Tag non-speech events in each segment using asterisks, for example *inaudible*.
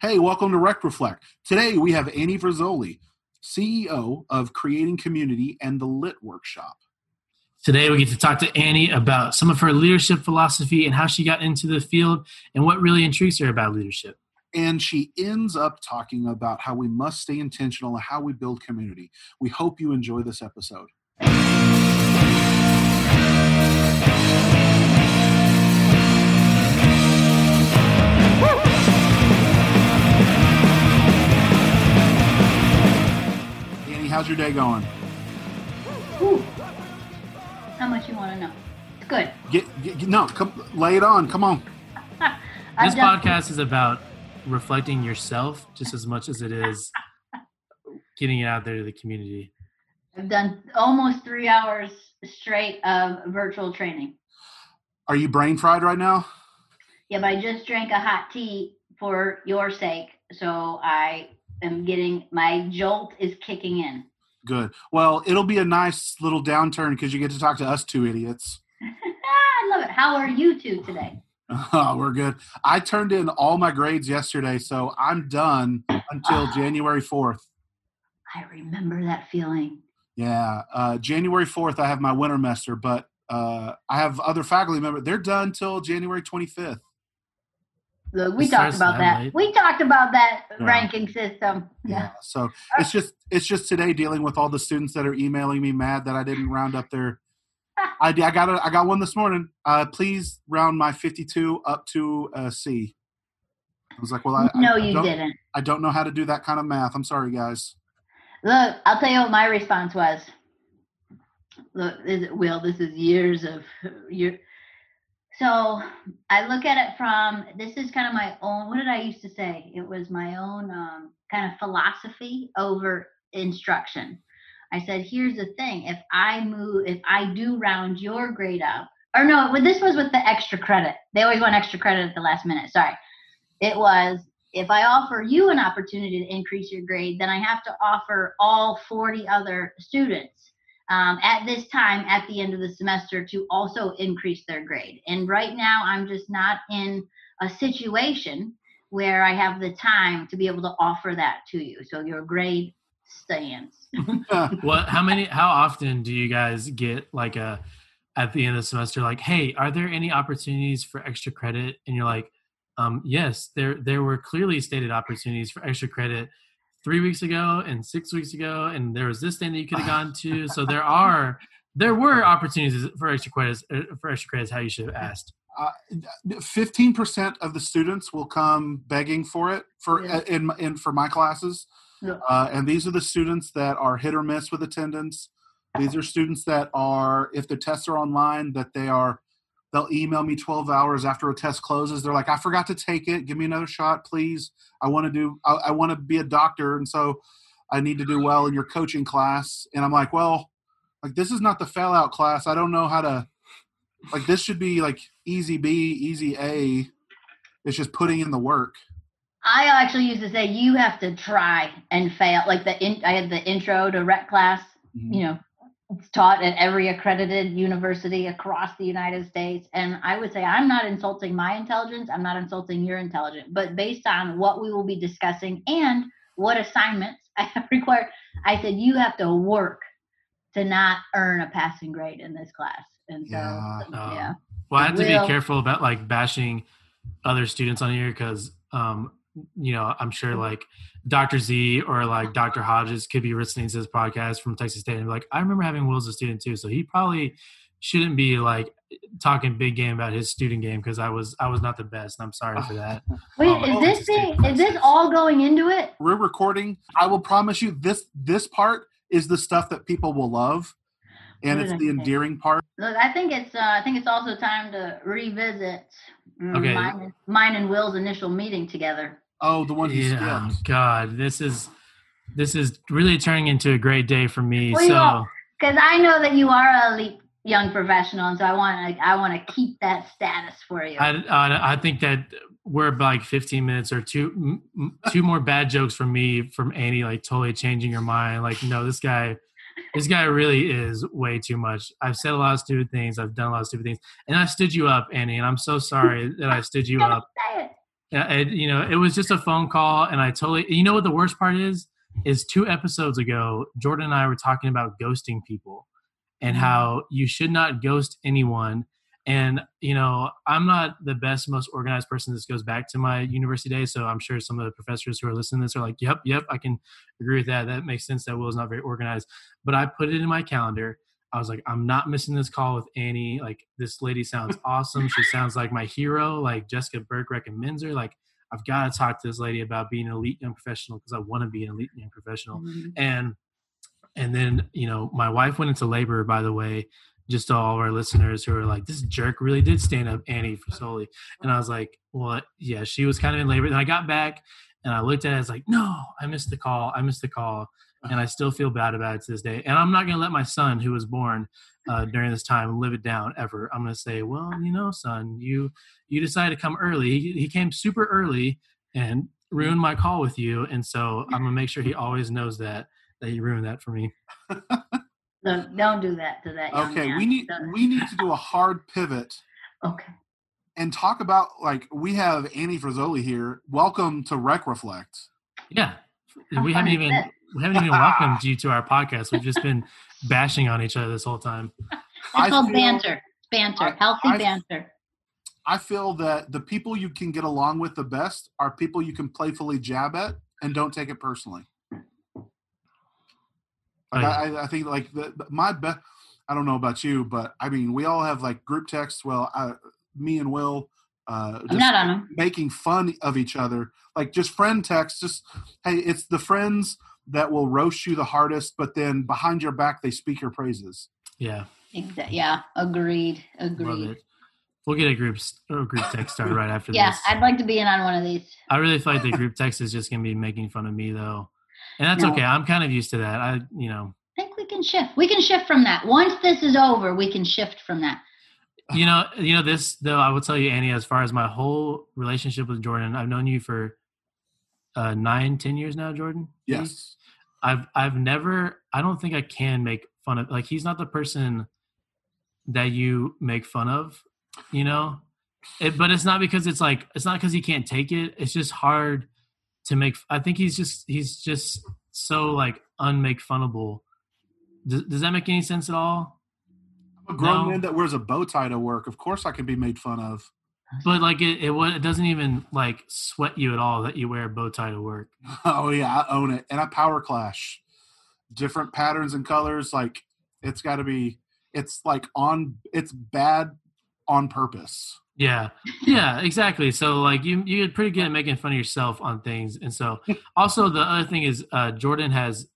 Hey, welcome to Rec Reflect. Today we have Annie Frisoli, CEO of Creating Community and the Lit Workshop. Today, we get to talk to Annie about some of her leadership philosophy and how she got into the field and what really intrigues her about leadership. And she ends up talking about how we must stay intentional and how we build community. We hope you enjoy this episode. Annie, how's your day going? Whew. How much you want to know? It's good. Get, get, get- no, come lay it on. Come on. *laughs* This done- podcast is about reflecting yourself just as much as it is getting it out there to the community. I've done almost three hours straight of virtual training. Are you brain fried right now? Yeah, but I just drank a hot tea for your sake, so I am getting my jolt is kicking in. Good. Well, it'll be a nice little downturn because you get to talk to us two idiots. *laughs* I love it. How are you two today? *laughs* Oh, we're good. I turned in all my grades yesterday, so I'm done until January 4th. I remember that feeling. Yeah, uh, January 4th, I have my winter semester, but uh, I have other faculty members. They're done till January 25th. Look, we talked about that late. We talked about that Yeah. ranking system. Yeah. So it's just it's just today dealing with all the students that are emailing me mad that I didn't round up their. *laughs* I, I got a, I got one this morning. Uh, please round my 52 up to a C. I was like, well, I, no, I, you don't, didn't. I don't know how to do that kind of math. I'm sorry, guys. Look, I'll tell you what my response was. Look, Will, this is years of year. So I look at it from this is kind of my own. What did I used to say? It was my own um, kind of philosophy over instruction. I said, here's the thing: if I move, if I do round your grade up, or no, this was with the extra credit. They always want extra credit at the last minute. Sorry, it was if I offer you an opportunity to increase your grade, then I have to offer all 40 other students um, at this time at the end of the semester to also increase their grade. And right now, I'm just not in a situation where I have the time to be able to offer that to you. So your grade stands. *laughs* *laughs* What? How many? How often do you guys get like a at the end of the semester? Like, hey, are there any opportunities for extra credit? And you're like, um, yes, there there were clearly stated opportunities for extra credit three weeks ago and six weeks ago, and there was this thing that you could have *laughs* gone to. So there are there were opportunities for extra credits uh, for extra credits. How you should have asked. Fifteen percent of the students will come begging for it for Yeah. in in for my classes, Yeah. uh, and these are the students that are hit or miss with attendance. These are students that are, if the tests are online, that they are. They'll email me 12 hours after a test closes. They're like, "I forgot to take it. Give me another shot, please. I want to do. I, I want to be a doctor, and so I need to do well in your coaching class." And I'm like, "Well, like this is not the fail out class. I don't know how to. Like this should be like easy B, easy A. It's just putting in the work." I actually used to say you have to try and fail. Like the in, I had the intro to rec class. Mhm. You know, it's taught at every accredited university across the United States. And I would say I'm not insulting my intelligence. I'm not insulting your intelligence. But based on what we will be discussing and what assignments *laughs* I have required, I said you have to work to not earn a passing grade in this class. And so, Yeah. Um, yeah. Well, I have to Will- be careful about like bashing other students on here because, um, you know, I'm sure like Dr. Z or like Dr. Hodges could be listening to this podcast from Texas State and be like, I remember having Will as a student too, so he probably shouldn't be like talking big game about his student game because I was I was not the best. And I'm sorry for that. *laughs* Wait, Um, is oh, this it's just being, is this all going into it? We're recording. I will promise you this this part is the stuff that people will love, and it's the say? endearing part. Look, I think it's uh, I think it's also time to revisit Okay. mine, mine and Will's initial meeting together. Oh, the one he Yeah, skipped. God, this is this is really turning into a great day for me. Well, so know- Because I know that you are a elite young professional, and so I want to I want to keep that status for you. I, I I think that we're like 15 minutes or two m- m- two more bad jokes from me from Annie like totally changing your mind. Like no, this guy this guy really is way too much. I've said a lot of stupid things. I've done a lot of stupid things, and I stood you up, Annie. And I'm so sorry that I stood you *laughs* Don't up. Say it. Yeah, and, you know, it was just a phone call, and I totally. You know what the worst part is? Is two episodes ago, Jordan and I were talking about ghosting people, and Mm-hmm. how you should not ghost anyone. And you know, I'm not the best, most organized person. This goes back to my university days, so I'm sure some of the professors who are listening to this are like, "Yep, yep, I can agree with that. That makes sense. That Will is not very organized." But I put it in my calendar. I was like, I'm not missing this call with Annie. Like, this lady sounds *laughs* awesome. She sounds like my hero. Like, Jessica Burke recommends her. Like, I've got to talk to this lady about being an elite young professional because I want to be an elite young professional. Mhm. And and then you know, my wife went into labor. By the way, just to all of our listeners who are like, this jerk really did stand up Annie Frisoli. And I was like, well, yeah, she was kind of in labor. Then I got back and I looked at it. I was like, no, I missed the call. I missed the call and I still feel bad about it to this day. And I'm not going to let my son, who was born uh, during this time, live it down ever. I'm going to say, well, you know, son, you you decided to come early. He, he came super early and ruined my call with you, and so I'm going to make sure he always knows that that you ruined that for me. *laughs* So don't do that to that. young Okay, man. we need Don't- we need to do a *laughs* hard pivot Okay. and talk about like we have Annie Frisoli here. Welcome to Rec Reflect. Yeah, we haven't even this? We haven't even welcomed you to our podcast. We've just been *laughs* bashing on each other this whole time. It's I called feel- banter. Banter. I- Healthy I- banter. I feel that the people you can get along with the best are people you can playfully jab at and don't take it personally. Like Oh, yeah. I, I think like the, the- my best. I don't know about you, but I mean, we all have like group texts. Well, I, me and Will, uh, just not on them. making fun of each other, like just friend texts. Just hey, it's the friends that will roast you the hardest, but then behind your back they speak your praises. Yeah, Exa- Yeah. Agreed. love Agreed. it. We'll get a group or a group text started right after *laughs* Yeah, this. Yeah, I'd like to be in on one of these. I really feel like the group text is just gonna be making fun of me though, and that's No. okay. I'm kind of used to that. I, you know, I think we can shift. We can shift from that. Once this is over, we can shift from that. You know, you know this though. I will tell you, Annie. As far as my whole relationship with Jordan, I've known you for uh, nine, ten years now, Jordan. Yes. I've I've never. I don't think I can make fun of. Like he's not the person that you make fun of. You know, it, but it's not because it's like it's not because he can't take it. It's just hard to make. I think he's just he's just so like unmake funnable. Does, does that make any sense at all? A grown No. man that wears a bow tie to work. Of course, I can be made fun of. But like it, it, it doesn't even like sweat you at all that you wear a bow tie to work. *laughs* Oh yeah, I own it, and I power clash, different patterns and colors. Like it's got to be. It's like on. It's bad on purpose. Yeah, yeah, exactly. So like you, you get pretty good at making fun of yourself on things, and so also the other thing is uh, Jordan has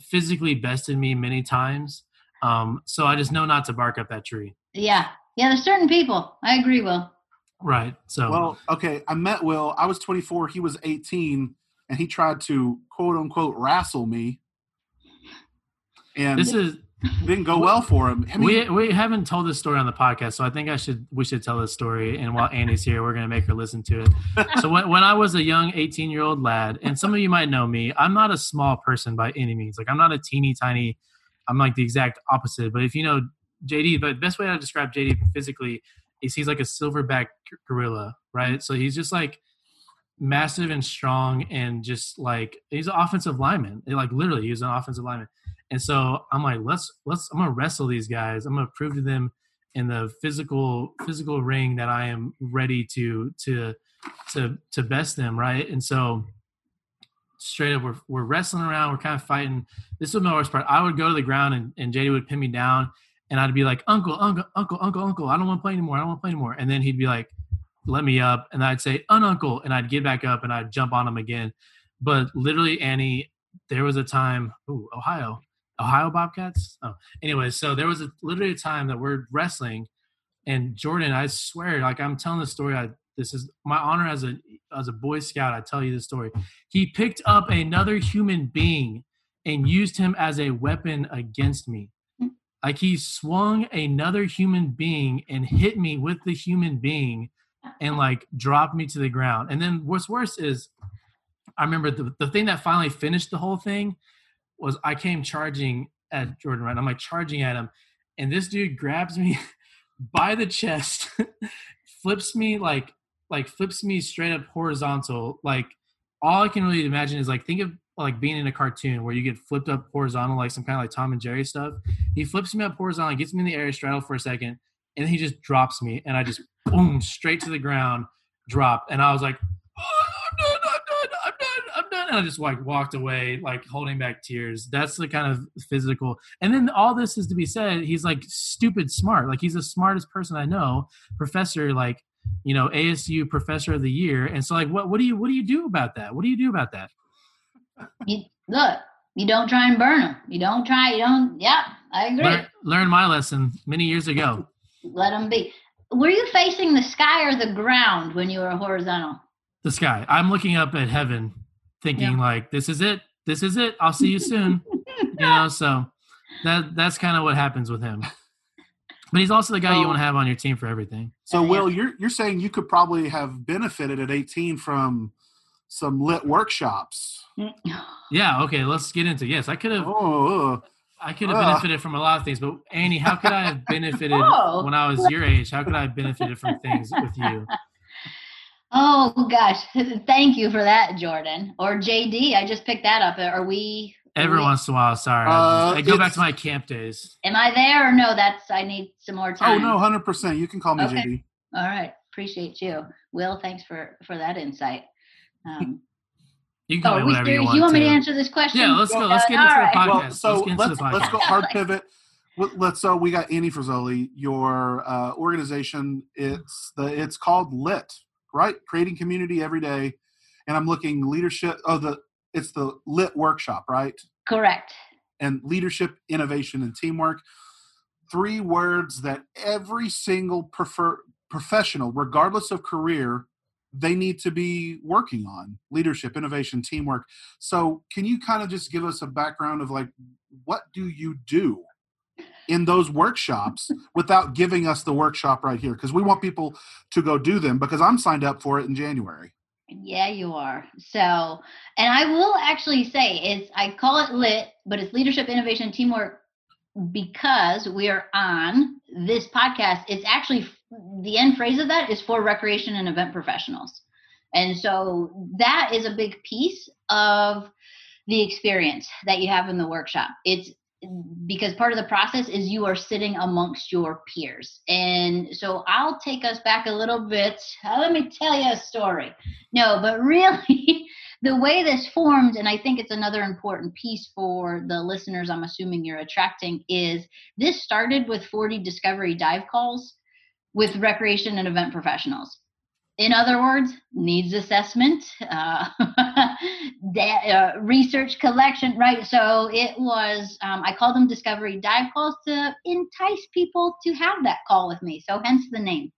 physically bested me many times. Um, so I just know not to bark up that tree. Yeah. Yeah, there's certain people. I agree, Will. Right. So Well, okay, I met Will. I was 24. He was 18, and he tried to quote unquote wrestle me, and this is didn't go well for him. I mean, we we haven't told this story on the podcast, so I think I should we should tell this story. And while Annie's here, we're gonna make her listen to it. so when when I was a young 18 year old lad, and some of you might know me, I'm not a small person by any means. Like I'm not a teeny tiny. I'm like the exact opposite. But if you know JD, but the best way to describe JD physically is he's like a silverback gorilla, right? Mm-hmm. So he's just like massive and strong and just like he's an offensive lineman. Like literally, he's an offensive lineman. And so I'm like, let's let's I'm gonna wrestle these guys. I'm gonna prove to them in the physical physical ring that I am ready to to to to best them, right? And so straight up we're we're wrestling around, we're kind of fighting. This was my worst part. I would go to the ground and, and JD would pin me down and I'd be like, Uncle, Uncle, Uncle, Uncle, Uncle, I don't want to play anymore. I don't want to play anymore. And then he'd be like, let me up. And I'd say, ununcle. And I'd get back up and I'd jump on him again. But literally, Annie, there was a time, ooh, Ohio, Ohio Bobcats. Oh, anyway, so there was a literally a time that we're wrestling, and Jordan, I swear, like I'm telling the story. I this is my honor as a as a Boy Scout. I tell you this story. He picked up another human being and used him as a weapon against me. Like he swung another human being and hit me with the human being and like dropped me to the ground. And then what's worse is I remember the, the thing that finally finished the whole thing was I came charging at Jordan, right? I'm like charging at him, and this dude grabs me *laughs* by the chest, *laughs* flips me like like flips me straight up horizontal. Like all I can really imagine is like think of like being in a cartoon where you get flipped up horizontal, like some kind of like Tom and Jerry stuff. He flips me up horizontal, gets me in the air, straddle for a second, and he just drops me, and I just boom straight to the ground, drop, and I was like, oh, I'm done, I'm done, I'm done, I'm done, and I just like walked away, like holding back tears. That's the kind of physical. And then all this is to be said, he's like stupid smart, like he's the smartest person I know, professor, like you know ASU Professor of the Year, and so like what what do you what do you do about that? What do you do about that? You, look, you don't try and burn them. You don't try. You don't. Yeah, I agree. Learn, learn my lesson many years ago. Let them be. Were you facing the sky or the ground when you were horizontal? The sky. I'm looking up at heaven, thinking Yeah. like, "This is it. This is it. I'll see you soon." *laughs* you know, so that that's kind of what happens with him. But he's also the guy you want to have on your team for everything. So, Will, you're you're saying you could probably have benefited at 18 from some lit workshops. *sighs* Yeah. Okay. Let's get into. Yes, I could have. Oh, I could have Ugh. benefited from a lot of things, but Annie, how could I have *laughs* benefited Whoa. when I was your age? How could I have benefited from things with you? *laughs* Oh gosh, thank you for that, Jordan or JD. I just picked that up. Are we? Every we- once in a while, sorry. I, Uh, just, I go back to my camp days. Am I there or no? That's I need some more time. oh no, 100. percent You can call me Okay. JD. All right, appreciate you, Will. Thanks for for that insight. Um, You can call oh, me we whatever you want. You want me to to. answer this question? Yeah, let's go. Let's get into all the podcast. Well, so let's let's the let's go hard pivot. Let- Let's so we got Annie Frisoli. Your uh, organization it's the it's called Lit, right? Creating community every day, and I'm looking leadership. Oh, the it's the Lit workshop, right? Correct. and leadership, innovation, and teamwork. Three words that every single prefer, professional, regardless of career, they need to be working on leadership, innovation, teamwork. So, can you kind of just give us a background of like, what do you do in those workshops *laughs* without giving us the workshop right here? Because we want people to go do them because I'm signed up for it in January. Yeah, you are. So, and I will actually say it's I call it lit, but it's leadership, innovation, teamwork because we are on this podcast. It's actually the end phrase of that is for recreation and event professionals. And so that is a big piece of the experience that you have in the workshop. It's because part of the process is you are sitting amongst your peers. And so I'll take us back a little bit. Uh, Let me tell you a story. No, but *laughs* really, the way this formed, and I think it's another important piece for the listeners I'm assuming you're attracting, is this started with 40 discovery dive calls with recreation and event professionals. In other words, needs assessment, uh, *laughs* da- uh, research collection, right? So it was, um, I called them discovery dive calls to entice people to have that call with me. So hence the name.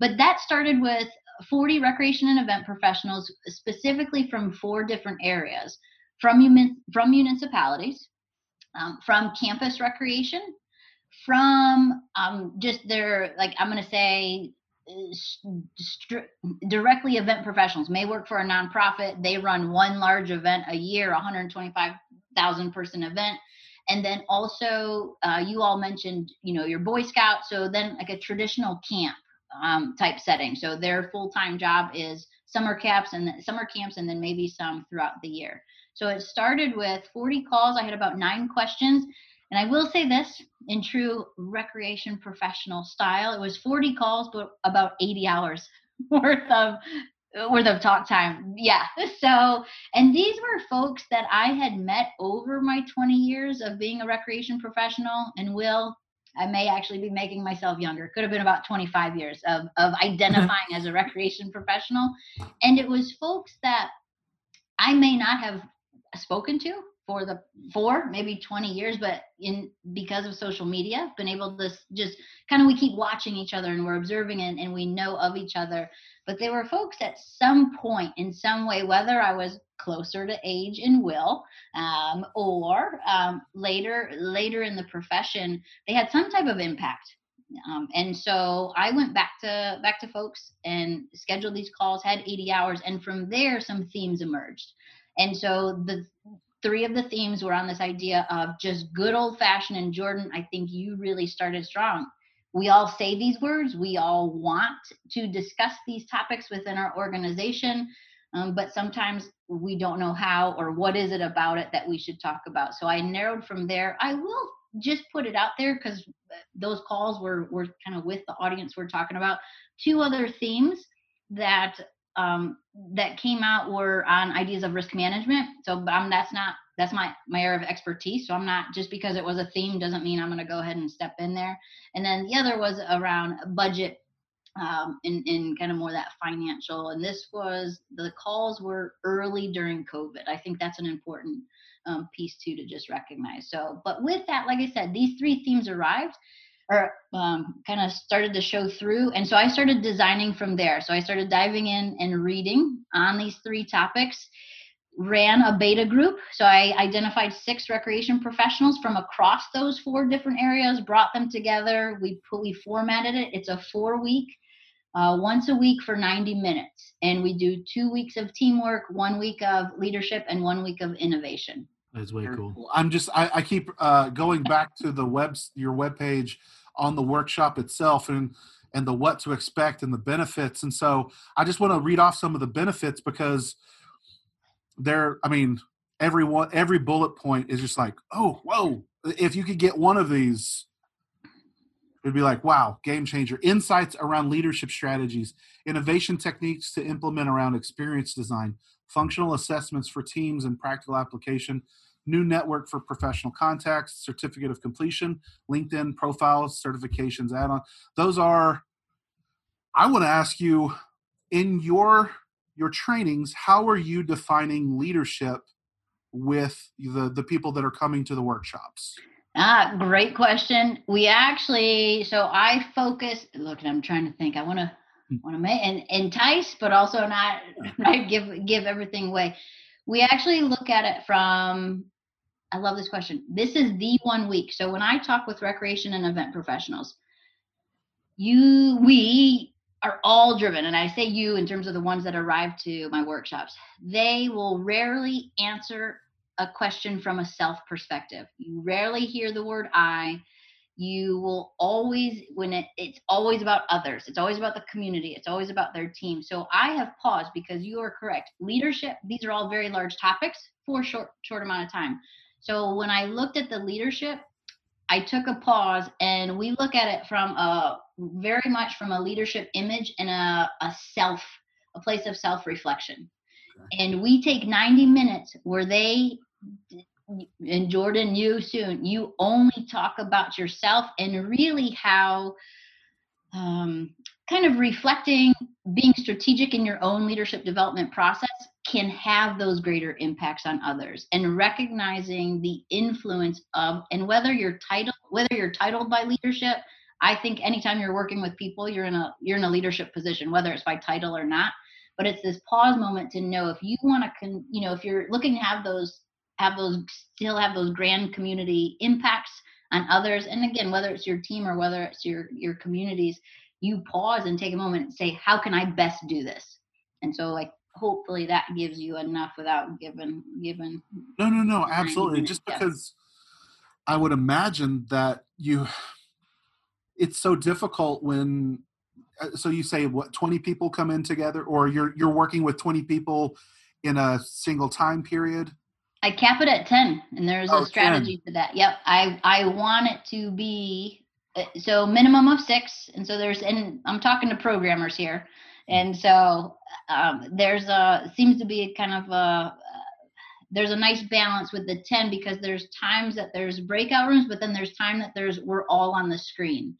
But that started with 40 recreation and event professionals, specifically from four different areas from, from municipalities, um, from campus recreation, from um, just their, like, I'm going to say, directly event professionals may work for a nonprofit. They run one large event a year, 125,000 person event. And then also, uh, you all mentioned, you know, your Boy Scout. So then, like a traditional camp um, type setting. So their full time job is summer camps and then summer camps, and then maybe some throughout the year. So it started with 40 calls. I had about nine questions. And I will say this in true recreation professional style, it was 40 calls, but about 80 hours *laughs* worth of worth of talk time. Yeah. *laughs* So, and these were folks that I had met over my 20 years of being a recreation professional. And Will, I may actually be making myself younger. Could have been about 25 years of, of identifying as a recreation professional. And it was folks that I may not have spoken to for the for maybe 20 years but in because of social media been able to just kind of we keep watching each other and we're observing and, and we know of each other. But they were folks at some point in some way whether i was closer to age and will um, or um, later later in the profession they had some type of impact. Um, and so i went back to back to folks and scheduled these calls had 80 hours and from there some themes emerged. And so the three of the themes were on this idea of just good old fashioned and jordan i think you really started strong we all say these words, we all want to discuss these topics within our organization, um, but sometimes we don't know how or what is it about it that we should talk about. So I narrowed from there. I will just put it out there because those calls were were kind of with the audience we're talking about. Two other themes that um, that came out were on ideas of risk management. So um, that's not that's my my area of expertise. So I'm not just because it was a theme doesn't mean I'm going to go ahead and step in there. And then the other was around budget um, in, in kind of more that financial. And this was the calls were early during COVID. I think that's an important um, piece too to just recognize. So, but with that, like I said, these three themes arrived or um, kind of started to show through. And so I started designing from there. So I started diving in and reading on these three topics. Ran a beta group. So I identified six recreation professionals from across those four different areas, brought them together. We put, we formatted it. It's a four week uh, once a week for 90 minutes. And we do two weeks of teamwork, one week of leadership, and one week of innovation. That's way cool. I'm just I, I keep uh, going back to the webs your web page on the workshop itself and and the what to expect and the benefits. And so I just want to read off some of the benefits because there I mean every one every bullet point is just like oh whoa if you could get one of these it'd be like wow game changer insights around leadership strategies innovation techniques to implement around experience design functional assessments for teams and practical application new network for professional contacts certificate of completion linkedin profiles certifications add-on those are i want to ask you in your your trainings how are you defining leadership with the the people that are coming to the workshops Ah, great question. We actually, so I focus. Look, I'm trying to think. I want to want to make and entice, but also not *laughs* not give give everything away. We actually look at it from. I love this question. This is the one week. So when I talk with recreation and event professionals, you we are all driven, and I say you in terms of the ones that arrive to my workshops. They will rarely answer a question from a self perspective. You rarely hear the word I. You will always, when it, it's always about others, it's always about the community, it's always about their team. So I have paused because you are correct. Leadership, these are all very large topics for a short, short amount of time. So when I looked at the leadership, I took a pause and we look at it from a very much from a leadership image and a, a self, a place of self reflection. And we take 90 minutes where they and Jordan, you soon, you only talk about yourself and really how um, kind of reflecting, being strategic in your own leadership development process can have those greater impacts on others and recognizing the influence of and whether you're titled whether you're titled by leadership i think anytime you're working with people you're in a you're in a leadership position whether it's by title or not. But it's this pause moment to know if you want to con, you know if you're looking to have those have those still have those grand community impacts on others and again whether it's your team or whether it's your your communities you pause and take a moment and say how can i best do this? And so like hopefully that gives you enough without giving giving no no no absolutely just because i would imagine that you it's so difficult when uh, so you say what 20 people come in together or you're you're working with 20 people in a single time period I cap it at 10 and there's oh, a strategy 10. to that. Yep. I, I want it to be, uh, so minimum of six. And so there's, and I'm talking to programmers here. And so um, there's a, seems to be kind of a, there's a nice balance with the 10 because there's times that there's breakout rooms, but then there's time that there's, we're all on the screen.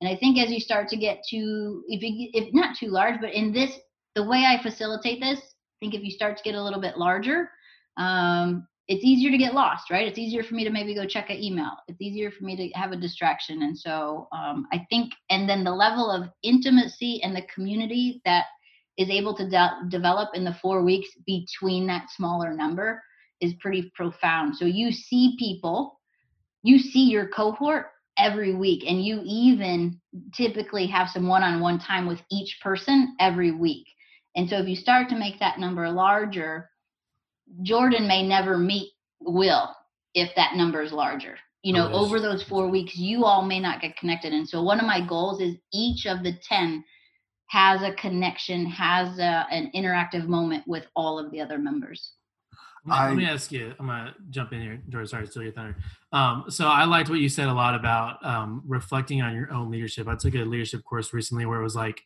And I think as you start to get to, if you, if not too large, but in this, the way I facilitate this, I think if you start to get a little bit larger, um, it's easier to get lost, right? It's easier for me to maybe go check an email. It's easier for me to have a distraction. And so um, I think, and then the level of intimacy and the community that is able to de- develop in the four weeks between that smaller number is pretty profound. So you see people, you see your cohort every week, and you even typically have some one on one time with each person every week. And so if you start to make that number larger, Jordan may never meet Will if that number is larger. you know oh, Nice. over those four weeks you all may not get connected and so one of my goals is each of the 10 has a connection has a, an interactive moment with all of the other members Let me- let me ask you. I'm gonna jump in here, George. Sorry, to steal your thunder. Um, so I liked what you said a lot about um, reflecting on your own leadership. I took a leadership course recently where it was like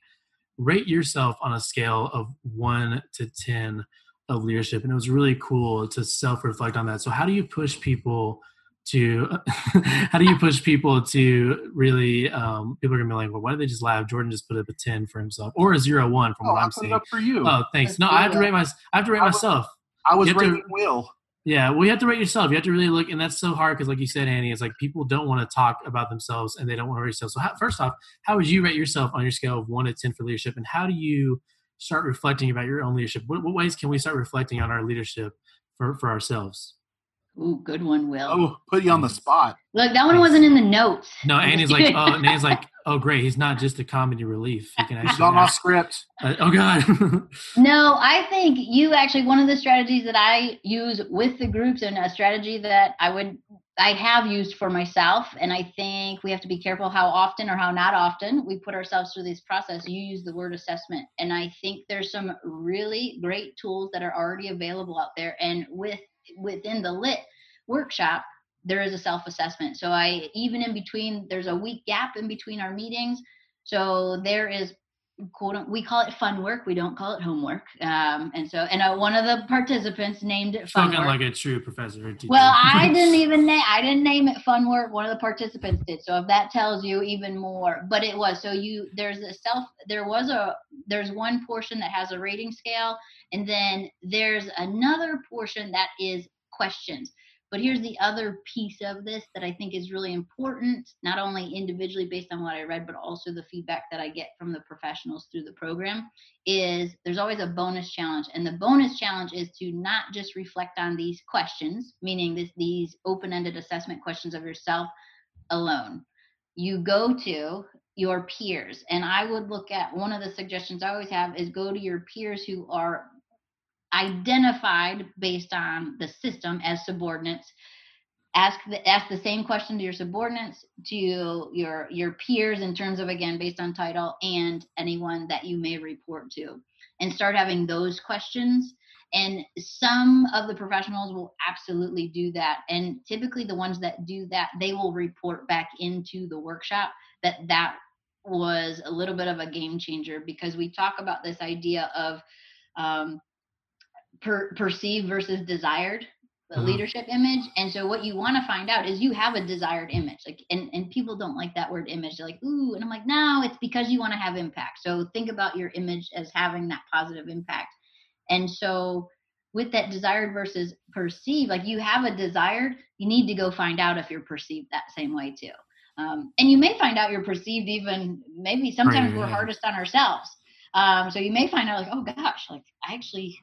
rate yourself on a scale of one to ten of leadership, and it was really cool to self-reflect on that. So how do you push people to? *laughs* how do you push people to really? Um, people are gonna be like, well, why did they just laugh? Jordan just put up a ten for himself, or a zero one from Oh, what I'm seeing. up for you. Oh, thanks. Let's No, do I have to rate my. I have to rate I was- myself. I was to- rating Will. Yeah, well, you have to rate yourself. You have to really look, and that's so hard because, like you said, Annie, it's like people don't want to talk about themselves and they don't want to rate themselves. So, how, first off, how would you rate yourself on your scale of one to ten for leadership, and how do you start reflecting about your own leadership? What, what ways can we start reflecting on our leadership for for ourselves? Ooh, good one will Oh, put you on the spot. look that one wasn't in the notes No, Annie's like, oh, and Annie's like, *laughs* oh, great, he's not just a comedy relief. He can He's actually. gone off script. uh, oh God. *laughs* No, I think you actually one of the strategies that I use with the groups and a strategy that I would I have used for myself and I think we have to be careful how often or how not often we put ourselves through this process. You use the word assessment and I think there's some really great tools that are already available out there and with within the lit workshop there is a self-assessment. So I even in between there's a week gap in between our meetings. So there is quote we call it fun work we don't call it homework um and so and uh, one of the participants named it fun work. like a true professor. well i *laughs* didn't even name i didn't name it fun work one of the participants did so if that tells you even more but it was so you there's a self there was a there's one portion that has a rating scale and then there's another portion that is questions but here's the other piece of this that I think is really important, not only individually based on what I read, but also the feedback that I get from the professionals through the program is there's always a bonus challenge. And the bonus challenge is to not just reflect on these questions, meaning this, these open-ended assessment questions of yourself alone. You go to your peers. And I would look at one of the suggestions I always have is go to your peers who are identified based on the system as subordinates. Ask the ask the same question to your subordinates to your your peers in terms of again based on title and anyone that you may report to and start having those questions. And some of the professionals will absolutely do that. And typically the ones that do that they will report back into the workshop that that was a little bit of a game changer because we talk about this idea of um, per, perceived versus desired the Mhm. leadership image. And so what you want to find out is you have a desired image like and, and people don't like that word image. They're like ooh and i'm like no it's because you want to have impact. So think about your image as having that positive impact. And so with that desired versus perceived like you have a desired you need to go find out if you're perceived that same way too. Um, and you may find out you're perceived even maybe sometimes Right, we're hardest on ourselves. Um, so you may find out like oh gosh like i actually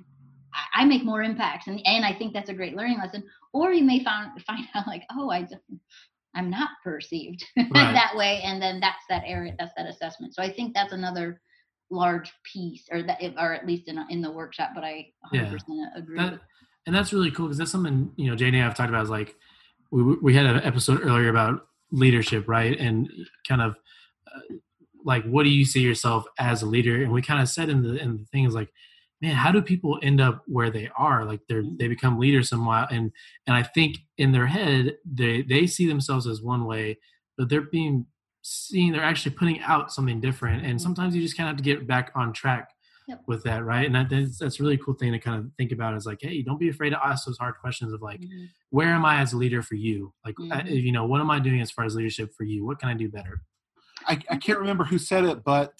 I- I make more impacts, and and I think that's a great learning lesson. Or you may find *laughs* find out like, oh, I just, I'm not perceived *laughs* Right. that way, and then that's that area, that's that assessment. So I think that's another large piece, or that, or at least in in the workshop. But I 100% agree. that, and that's really cool because that's something you know Jay and I have talked about. Is like we we had an episode earlier about leadership, right? And kind of uh, like what do you see yourself as a leader? And we kind of said in the in the thing is like, man, how do people end up where they are? Like they're they become leaders somewhat, and and I think in their head they they see themselves as one way, but they're being seen they're actually putting out something different and sometimes you just kind of have to get back on track Yep. with that right and that, that's that's a really cool thing to kind of think about is like hey don't be afraid to ask those hard questions of like Mhm. where am i as a leader for you like uh, Mhm. you know what am i doing as far as leadership for you what can i do better I, I can't remember who said it, but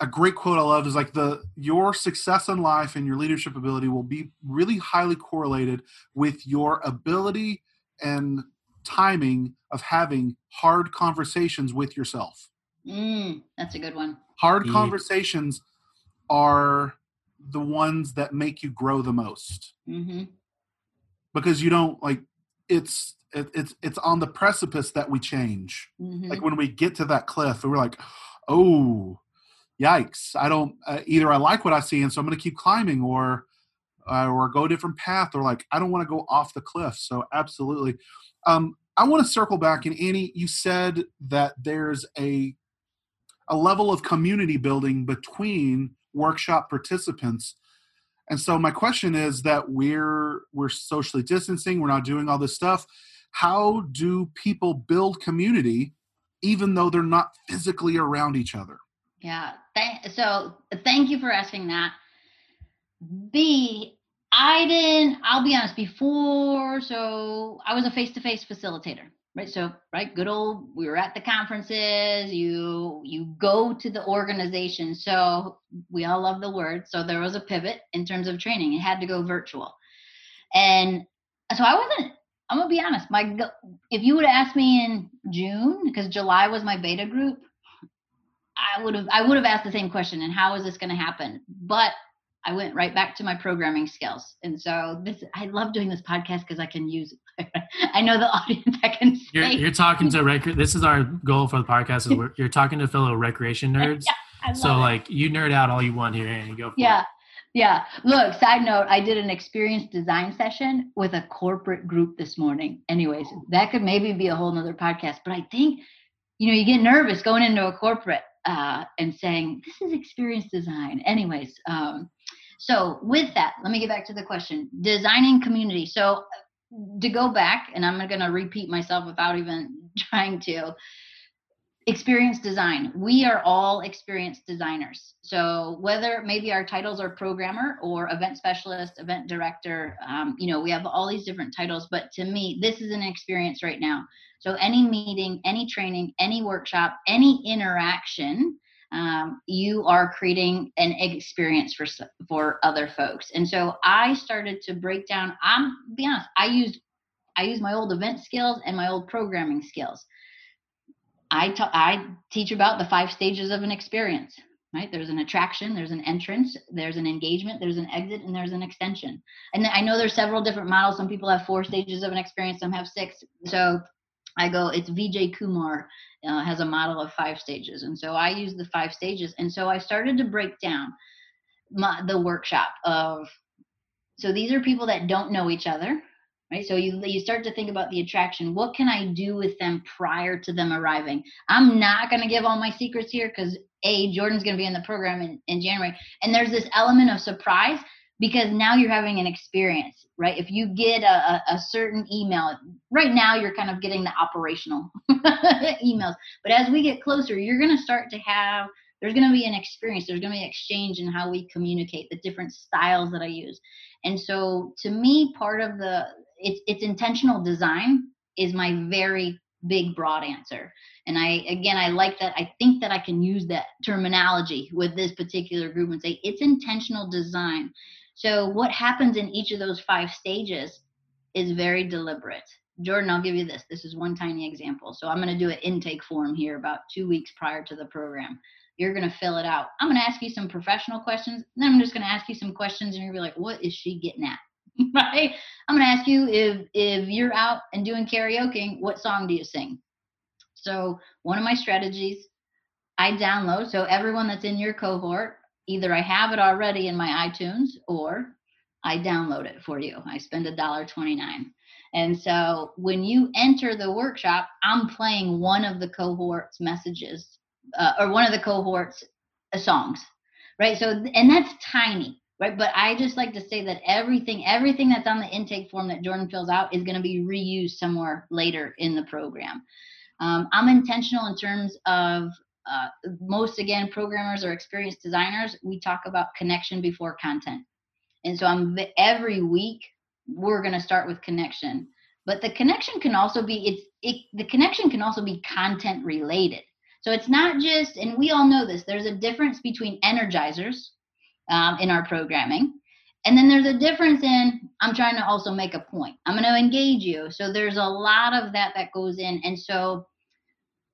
a great quote I love is like the your success in life and your leadership ability will be really highly correlated with your ability and timing of having hard conversations with yourself. Mm, that's a good one. Hard Yeah. conversations are the ones that make you grow the most hmm because you don't like it's it, it's it's on the precipice that we change. hmm like when we get to that cliff and we're like oh yikes. I don't uh, either i like what i see and so i'm going to keep climbing or uh, or go a different path or like i don't want to go off the cliff so absolutely. Um, i want to circle back and annie you said that there's a a level of community building between workshop participants. And so my question is that we're we're socially distancing we're not doing all this stuff. How do people build community even though they're not physically around each other yeah so thank you for asking that b I didn't, I'll be honest, before, so I was a face to face facilitator, right? So, right, good old, we were at the conferences, you, you go to the organization. So we all love the word. So there was a pivot in terms of training. It had to go virtual. And so I wasn't, I'm gonna be honest, my, if you would asked me in June, because July was my beta group, I would have, I would have asked the same question. And how is this going to happen? But I went right back to my programming skills. And so this, I love doing this podcast because I can use, *laughs* I know the *laughs* audience I can say. You're, you're talking to, rec- this is our goal for the podcast is *laughs* you're talking to fellow recreation nerds. yeah, so it. like you nerd out all you want here and you go Yeah. It. Yeah. Look, side note, I did an experience design session with a corporate group this morning. Anyways, that could maybe be a whole nother podcast, but I think, you know, you get nervous going into a corporate uh, and saying, this is experience design. Anyways, um, so, with that, let me get back to the question designing community. So, to go back, and I'm going to repeat myself without even *laughs* trying to experience design. We are all experienced designers. So, whether maybe our titles are programmer or event specialist, event director, um, you know, we have all these different titles. But to me, this is an experience right now. So, any meeting, any training, any workshop, any interaction um, you are creating an experience for for other folks. And so I started to break down. I'm be honest. I used I used my old event skills and my old programming skills. I, I teach about the five stages of an experience. Right? There's an attraction, there's an entrance, there's an engagement, there's an exit, and there's an extension. And I know there's several different models. Some people have four stages of an experience, some have six. So I go, it's Vijay Kumar uh, has a model of five stages. And so I use the five stages. And so I started to break down my, the workshop of, so these are people that don't know each other, right? So you, you start to think about the attraction. What can I do with them prior to them arriving? I'm not going to give all my secrets here because A, Jordan's going to be in the program in, in January. And there's this element of surprise because now you're having an experience, right? If you get a, a, certain email, right now you're kind of getting the operational *laughs* emails. But as we get closer, you're going to start to have, there's going to be an experience, there's going to be exchange in how we communicate, the different styles that I use. And so to me, part of the, it's, it's intentional design is my very big broad answer and i again i like that i think that i can use that terminology with this particular group and say it's intentional design so, what happens in each of those five stages is very deliberate. Jordan, I'll give you this. This is one tiny example. So, I'm going to do an intake form here about two weeks prior to the program. You're going to fill it out. I'm going to ask you some professional questions. then I'm just going to ask you some questions, and you're going to be like, what is she getting at? *laughs* right? I'm going to ask you if if you're out and doing karaoke, what song do you sing? So, one of my strategies I download. So, everyone that's in your cohort, either I have it already in my iTunes or I download it for you. I spend a dollar twenty nine. And so when you enter the workshop, I'm playing one of the cohort's messages uh, or one of the cohort's uh, songs, right? So and that's tiny, right? But I just like to say that everything, everything that's on the intake form that Jordan fills out is going to be reused somewhere later in the program. Um, I'm intentional in terms of uh, most again programmers or experienced designers we talk about connection before content. And so i'm every week we're going to start with connection. But the connection can also be it's it, the connection can also be content related. So it's not just and we all know this there's a difference between energizers um, in our programming and then there's a difference in i'm trying to also make a point. I'm going to engage you. So there's a lot of that that goes in. And so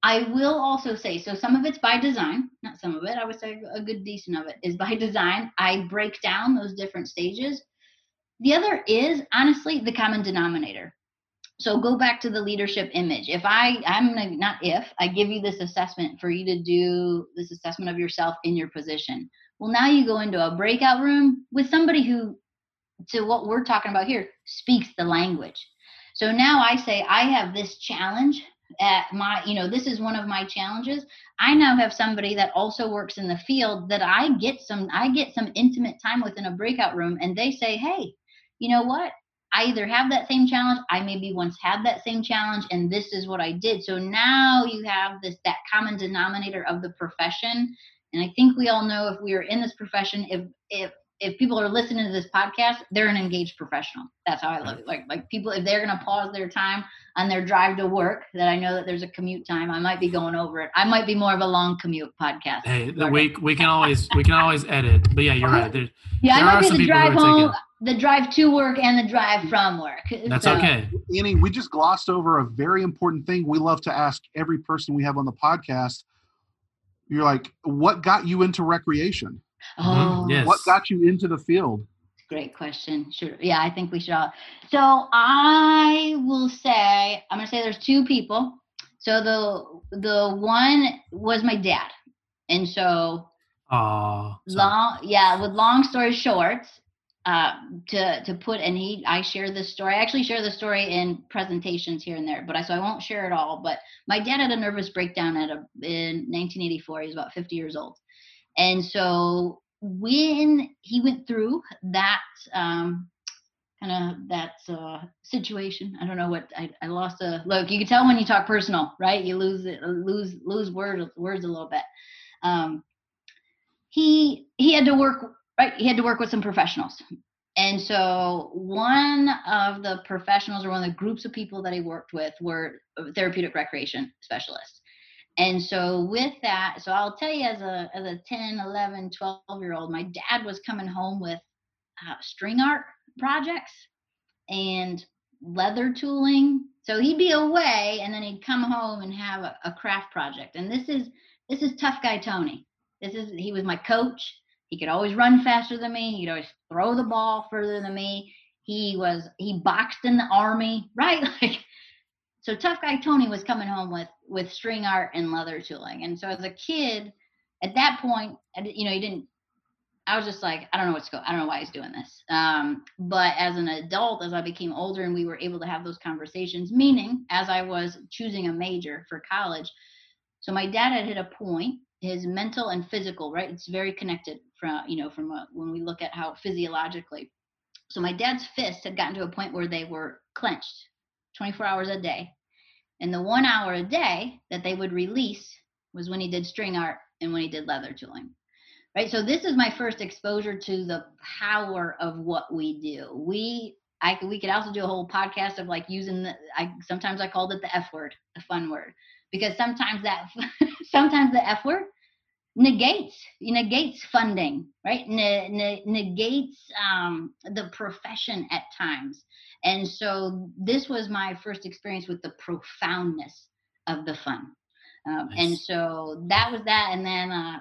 I will also say, so some of it's by design, not some of it, I would say a good decent of it is by *laughs* design. I break down those different stages. The other is honestly the common denominator. So go back to the leadership image. If I, I'm gonna, not if, I give you this assessment for you to do this assessment of yourself in your position. Well, now you go into a breakout room with somebody who to what we're talking about here speaks the language. So now I say I have this challenge at my, you know, this is one of my challenges. I now have somebody that also works in the field that I get some I get some intimate time with in a breakout room and they say, "Hey, you know what? I either have that same challenge, I maybe once had that same challenge, and this is what I did. So now you have this that common denominator of the profession. And I think we all know if we are in this profession, if if if people are listening to this podcast, they're an engaged professional. That's how I look. Like like people, if they're gonna pause their time on their drive to work, that I know that there's a commute time, I might be going over it. I might be more of a long commute podcast. Hey, the we we can always we can always edit. But yeah, you're right. There, yeah, there I are might some be the people who drive are home, the drive to work, and the drive from work. That's So- okay. Annie, we just glossed over a very important thing we love to ask every person we have on the podcast. You're like, what got you into recreation? Oh, Mhm, yes. What got you into the field? Great question. Sure. yeah, I think we should all. So I will say I'm gonna say there's two people. So the the one was my dad, and so Oh, long yeah. With long story short, uh, to to put and he I share this story. I actually share this story in presentations here and there, but I so I won't share it all. But my dad had a nervous breakdown at a in 1984. He was about 50 years old, and so when he went through that um, kind of that uh, situation, I don't know what I, I lost a look. You can tell when you talk personal, right? You lose it, lose lose words words a little bit. Um, he he had to work right. He had to work with some professionals, and so one of the professionals or one of the groups of people that he worked with were therapeutic recreation specialists. And so with that, so I'll tell you as a as a 10, 11, 12 year old, my dad was coming home with uh, string art projects and leather tooling. So he'd be away and then he'd come home and have a, a craft project. And this is this is tough guy Tony. This is he was my coach. He could always run faster than me. He'd always throw the ball further than me. He was he boxed in the army, *laughs* right? Like so tough guy Tony was coming home with with string art and leather tooling. And so as a kid, at that point, you know, he didn't. I was just like, I don't know what's going. I don't know why he's doing this. Um, but as an adult, as I became older, and we were able to have those conversations, meaning as I was choosing a major for college, so my dad had hit a point. His mental and physical, right? It's very connected from you know from a, when we look at how physiologically. So my dad's fists had gotten to a point where they were clenched 24 hours a day. And the one hour a day that they would release was when he did string art and when he did leather tooling. Right. So this is my first exposure to the power of what we do. We I we could also do a whole podcast of like using the I sometimes I called it the F word, the fun word. Because sometimes that *laughs* sometimes the F word negates negates funding right ne- ne- negates um, the profession at times and so this was my first experience with the profoundness of the fun. Um, and so that was that. And then uh,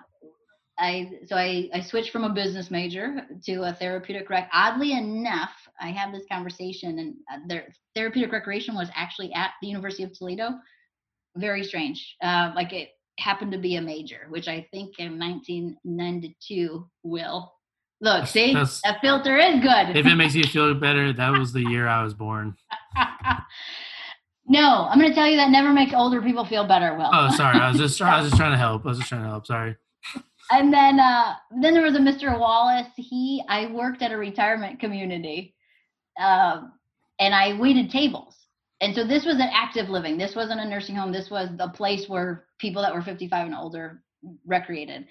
i so I, I switched from a business major to a therapeutic rec oddly enough i had this conversation and uh, their therapeutic recreation was actually at the university of toledo. Very strange. Uh, like it happened to be a major which i think in 1992 will look *laughs* see that's- that filter is good if it makes you feel *laughs* better, that was the year I was born. no, I'm going to tell you that never makes older people feel better. Will. Oh, sorry. I was just I was just trying to *laughs* help. I was just trying to help. Sorry. And then, uh, then there was a Mr. Wallace. He, I worked at a retirement community, um, and I waited tables. And so this was an active living. This wasn't a nursing home. This was the place where people that were 55 and older recreated.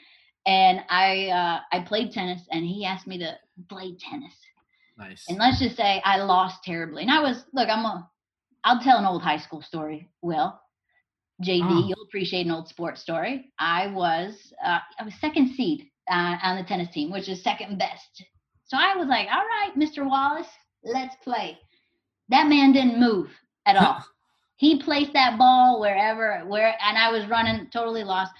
And I, uh, I played tennis, and he asked me to play tennis. Nice. And let's just say I lost terribly. And I was, look, I'm a, I'll tell an old high school story, Will. JD, Oh. you'll appreciate an old sports story. I was, uh, I was second seed uh, on the tennis team, which is second best. So I was like, all right, Mr. Wallace, let's play. That man didn't move at all. *laughs* he placed that ball wherever, where, and I was running totally lost.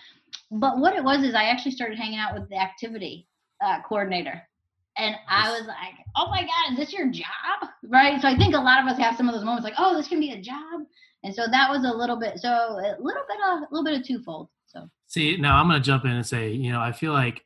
But what it was is I actually started hanging out with the activity uh, coordinator. And I was like, oh my God, is this your job? Right. So I think a lot of us have some of those moments like, oh, this can be a job. And so that was a little bit, so a little bit of, a little bit of twofold. So See, now I'm going to jump in and say, you know, I feel like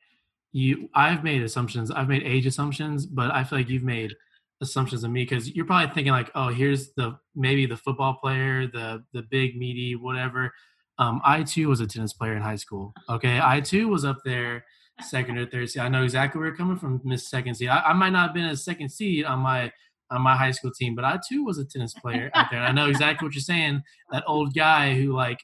you, I've made assumptions. I've made age assumptions, but I feel like you've made assumptions of me because you're probably thinking like, oh, here's the maybe the football player, the the big meaty whatever. Um, I too was a tennis player in high school. Okay, I too was up there second or third seed. I know exactly where you're coming from, Miss Second Seed. I, I might not have been a second seed on my on my high school team, but I too was a tennis player out there. And I know exactly what you're saying. That old guy who like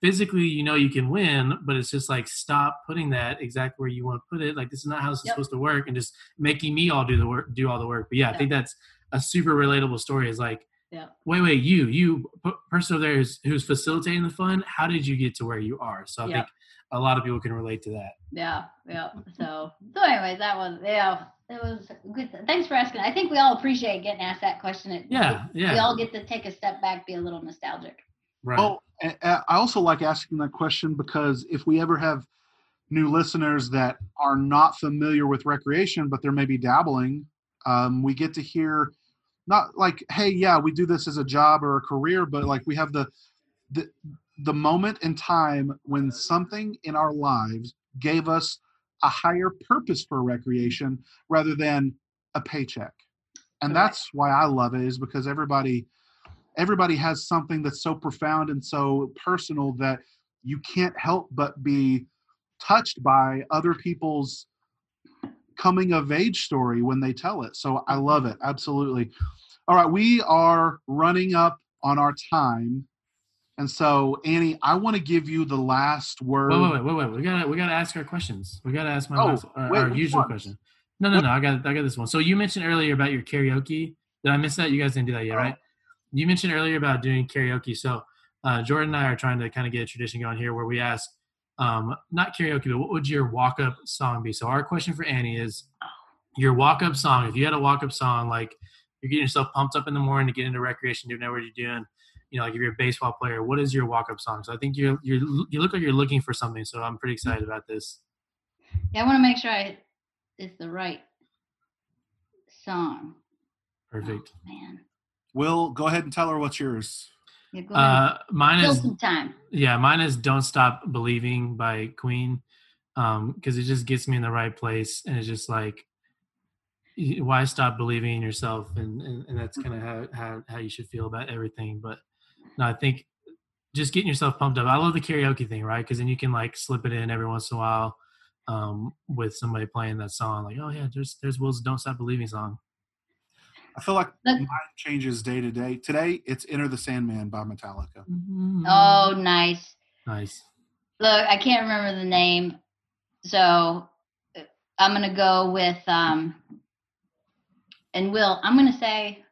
physically you know you can win, but it's just like stop putting that exactly where you want to put it. Like this is not how this is supposed to work, and just making me all do the work, do all the work. But yeah, I think that's a super relatable story. Is like, Yeah. wait, wait, you, you person over there who's, who's facilitating the fun. How did you get to where you are? So I Yeah. think a lot of people can relate to that. Yeah, yeah. So, so anyways, that was yeah, it was good. Thanks for asking. I think we all appreciate getting asked that question. It, Yeah, we yeah, all get to take a step back, be a little nostalgic. right. Oh, i also like asking that question because if we ever have new listeners that are not familiar with recreation, but they're maybe dabbling, um, we get to hear not like, hey, yeah, we do this as a job or a career, but like we have the the the moment in time when something in our lives gave us a higher purpose for recreation rather than a paycheck. And Correct. that's why I love it is because everybody everybody has something that's so profound and so personal that you can't help but be touched by other people's coming of age story when they tell it. So I love it. Absolutely. All right, we are running up on our time. And so Annie, I want to give you the last word. Wait, wait, wait, wait. We gotta we gotta ask our questions. We gotta ask my Oh, last, our, wait, our usual ones? question. No, no, What- no. I got I got this one. So you mentioned earlier about your karaoke. Did I miss that? You guys didn't do that yet, Oh. right? You mentioned earlier about doing karaoke. So uh, Jordan and I are trying to kind of get a tradition going here where we ask, um, not karaoke, but what would your walk up song be? So our question for Annie is your walk up song. If you had a walk up song, like you're getting yourself pumped up in the morning to get into recreation, doing whatever you're doing. You know, like if you're a baseball player, what is your walk up song? So I think you're you you look like you're looking for something. So I'm pretty excited about this. Yeah, I want to make sure I it's the right song. Perfect. Oh, man. Will, go ahead and tell her what's yours. Yeah, go. Uh, mine Still is time. yeah, mine is "Don't Stop Believing" by Queen, because it just gets me in the right place, and it's just like, why stop believing in yourself, and and, and that's kind of how, how how you should feel about everything. But no, I think just getting yourself pumped up. I love the karaoke thing, right? Because then you can like slip it in every once in a while um, with somebody playing that song. Like, oh yeah, there's there's Will's "Don't Stop Believing" song. I feel like Look- mine changes day to day. Today, it's "Enter the Sandman" by Metallica. Oh, nice. nice. Look, I can't remember the name, so uh, I'm gonna go with um. And Will, I'm gonna say,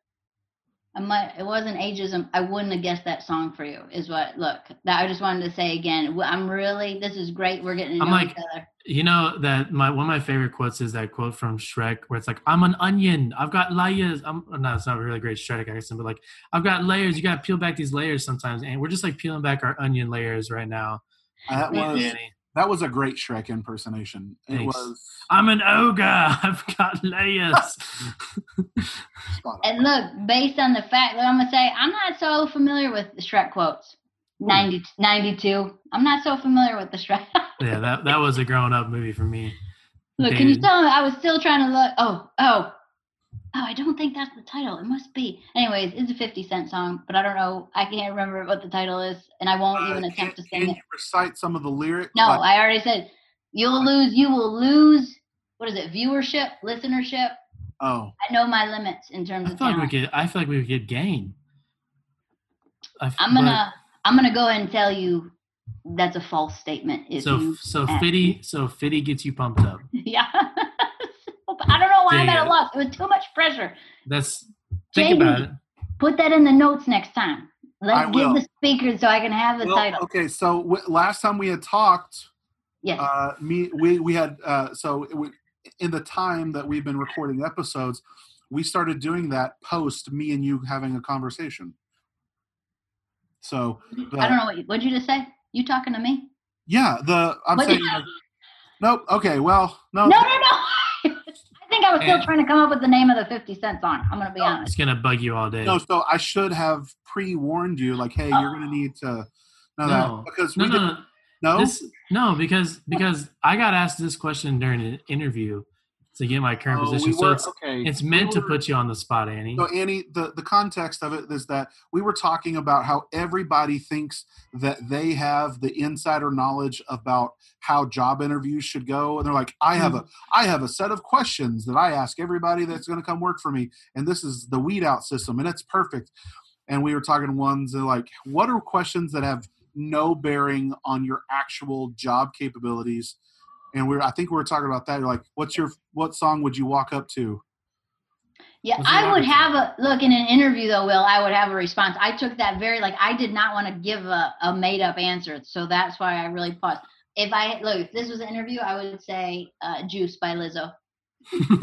I might. It wasn't ageism. I wouldn't have guessed that song for you. Is what? Look, that I just wanted to say again. I'm really. This is great. We're getting to know like- each other. You know that my one of my favorite quotes is that quote from Shrek where it's like, "I'm an onion. I've got layers." I'm no, it's not a really great Shrek accent, but like, I've got layers. You got to peel back these layers sometimes, and we're just like peeling back our onion layers right now. That Yeah. was Danny. That was a great Shrek impersonation. It Thanks. was I'm an ogre. *laughs* I've got layers. *laughs* And look, based on the fact that I'm gonna say, I'm not so familiar with the Shrek quotes. 90, 92. I'm not so familiar with the Shrek. *laughs* yeah, that that was a grown up movie for me. Look, can you tell me? I was still trying to look. Oh, oh, oh! I don't think that's the title. It must be. Anyways, it's a Fifty Cent song, but I don't know. I can't remember what the title is, and I won't Uh, even can, attempt to can sing you it. recite some of the lyrics? No, Like, I already said you'll lose. You will lose. What is it? Viewership, listenership. oh, I know my limits in terms of. I of feel like we talent. could. I feel like we would get gain. I, am gonna. I'm gonna go ahead and tell you that's a false statement. If So you, so ask Fitty so Fitty gets you pumped up. *laughs* yeah. I don't know why I'm Dang at a it. loss. It was too much pressure. That's think Jamie. about it. Put that in the notes next time. Let's I give will. the speaker so I can have the well, title. okay. So w- last time we had talked, Yes. uh, me we we had uh, so it, w- in the time that we've been recording episodes, we started doing that post me and you having a conversation. So the, I don't know what you, what'd you just say. You talking to me? Yeah, the I'm What- saying. like- nope. Okay. Well, no. No, no, no. I think I was still And- trying to come up with the name of the 50 Cent song. I'm going to be No, honest. It's gonna bug you all day. No, so I should have pre-warned you, like, hey, you're gonna need to know No. that because no, we no, didn't no. This no, because because I got asked this question during an interview, to get my current Oh, we position. so were- it's okay. it's we meant to put you on the spot, Annie. So Annie, the, the context of it is that we were talking about how everybody thinks that they have the insider knowledge about how job interviews should go. And they're like, I have mm-hmm. a I have a set of questions that I ask everybody that's gonna come work for me, and this is the weed out system, and it's perfect. And we were talking ones that like, what are questions that have no bearing on your actual job capabilities? And we're I think we were talking about that. You're like, what's your what song would you walk up to? Yeah, I would have a look in an interview though, Will. I would have a response. I took that very like I did not want to give a, a made up answer, so that's why I really paused. If I look, if this was an interview, I would say uh, "Juice" by Lizzo. *laughs* *laughs*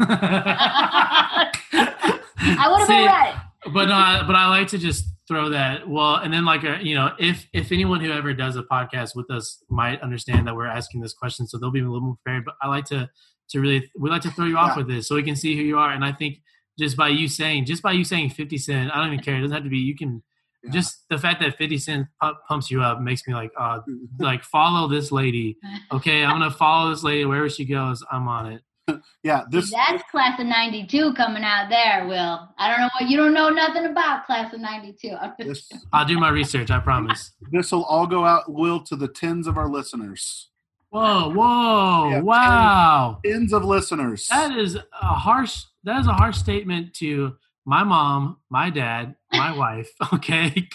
I would have See, been ready. but uh, but I like to just throw that. Well, and then like a, you know, if if anyone who ever does a podcast with us might understand that we're asking this question, so they'll be a little more prepared. But I like to to really we like to throw you off Yeah. with this so we can see who you are. And I think just by you saying just by you saying Fifty Cent, I don't even care. It doesn't have to be. You can Yeah. just the fact that Fifty Cent pu- pumps you up makes me like uh *laughs* like follow this lady. Okay, I'm gonna follow this lady wherever she goes. I'm on it. *laughs* Yeah, this That's class of '92 coming out there, Will. I don't know what you don't know nothing about class of '92. *laughs* I'm just this I'll do my research. I promise. *laughs* this will all go out will to the tens of our listeners. Whoa, whoa, Yeah, wow. Tens of listeners. That is a harsh that is a harsh statement to my mom, my dad, my wife, *laughs* okay?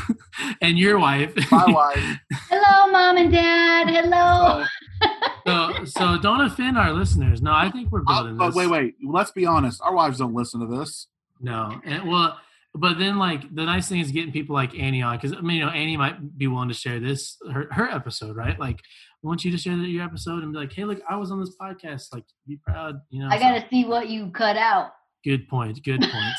*laughs* and your wife. My wife. *laughs* Hello, mom and dad. Hello. So, so so don't offend our listeners. No, I think we're uh, building but this. wait, wait. Let's be honest. Our wives don't listen to this. No. And well but then like the nice thing is getting people like Annie on because I mean you know Annie might be willing to share this her, her episode, right? Like I want you to share your episode and be like, hey, look, I was on this podcast. Like, be proud, you know. I gotta see what you cut out. Good point. Good point.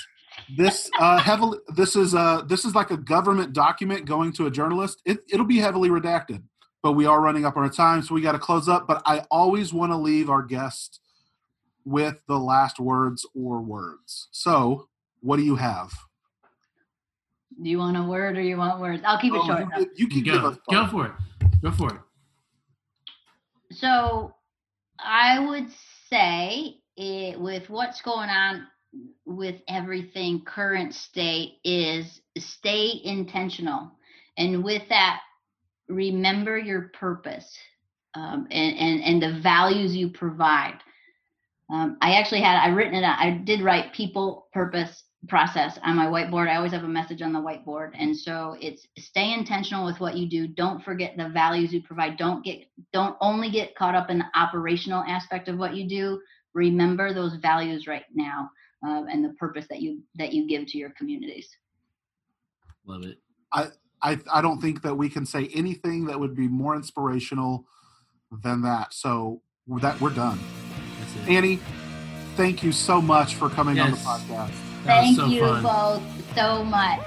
This uh, heavily. This is uh, this is like a government document going to a journalist. It, it'll be heavily redacted. But we are running up on our time, so we got to close up. But I always want to leave our guest with the last words or words. So, what do you have? Do you want a word or you want words? I'll keep it Oh, short. you, can- you can go, us go for it. Go for it. So I would say it, with what's going on with everything current state is stay intentional. And with that, remember your purpose um, and, and, and the values you provide. Um, I actually had, I written it out. I did write people, purpose, process on my whiteboard. I always have a message on the whiteboard. And so it's stay intentional with what you do. Don't forget the values you provide. Don't get, don't only get caught up in the operational aspect of what you do. Remember those values right now um, and the purpose that you, that you give to your communities. Love it. I, I I don't think that we can say anything that would be more inspirational than that. So that we're done. That's it. Annie, thank you so much for coming on the podcast. That was Thank so you fun. both so much.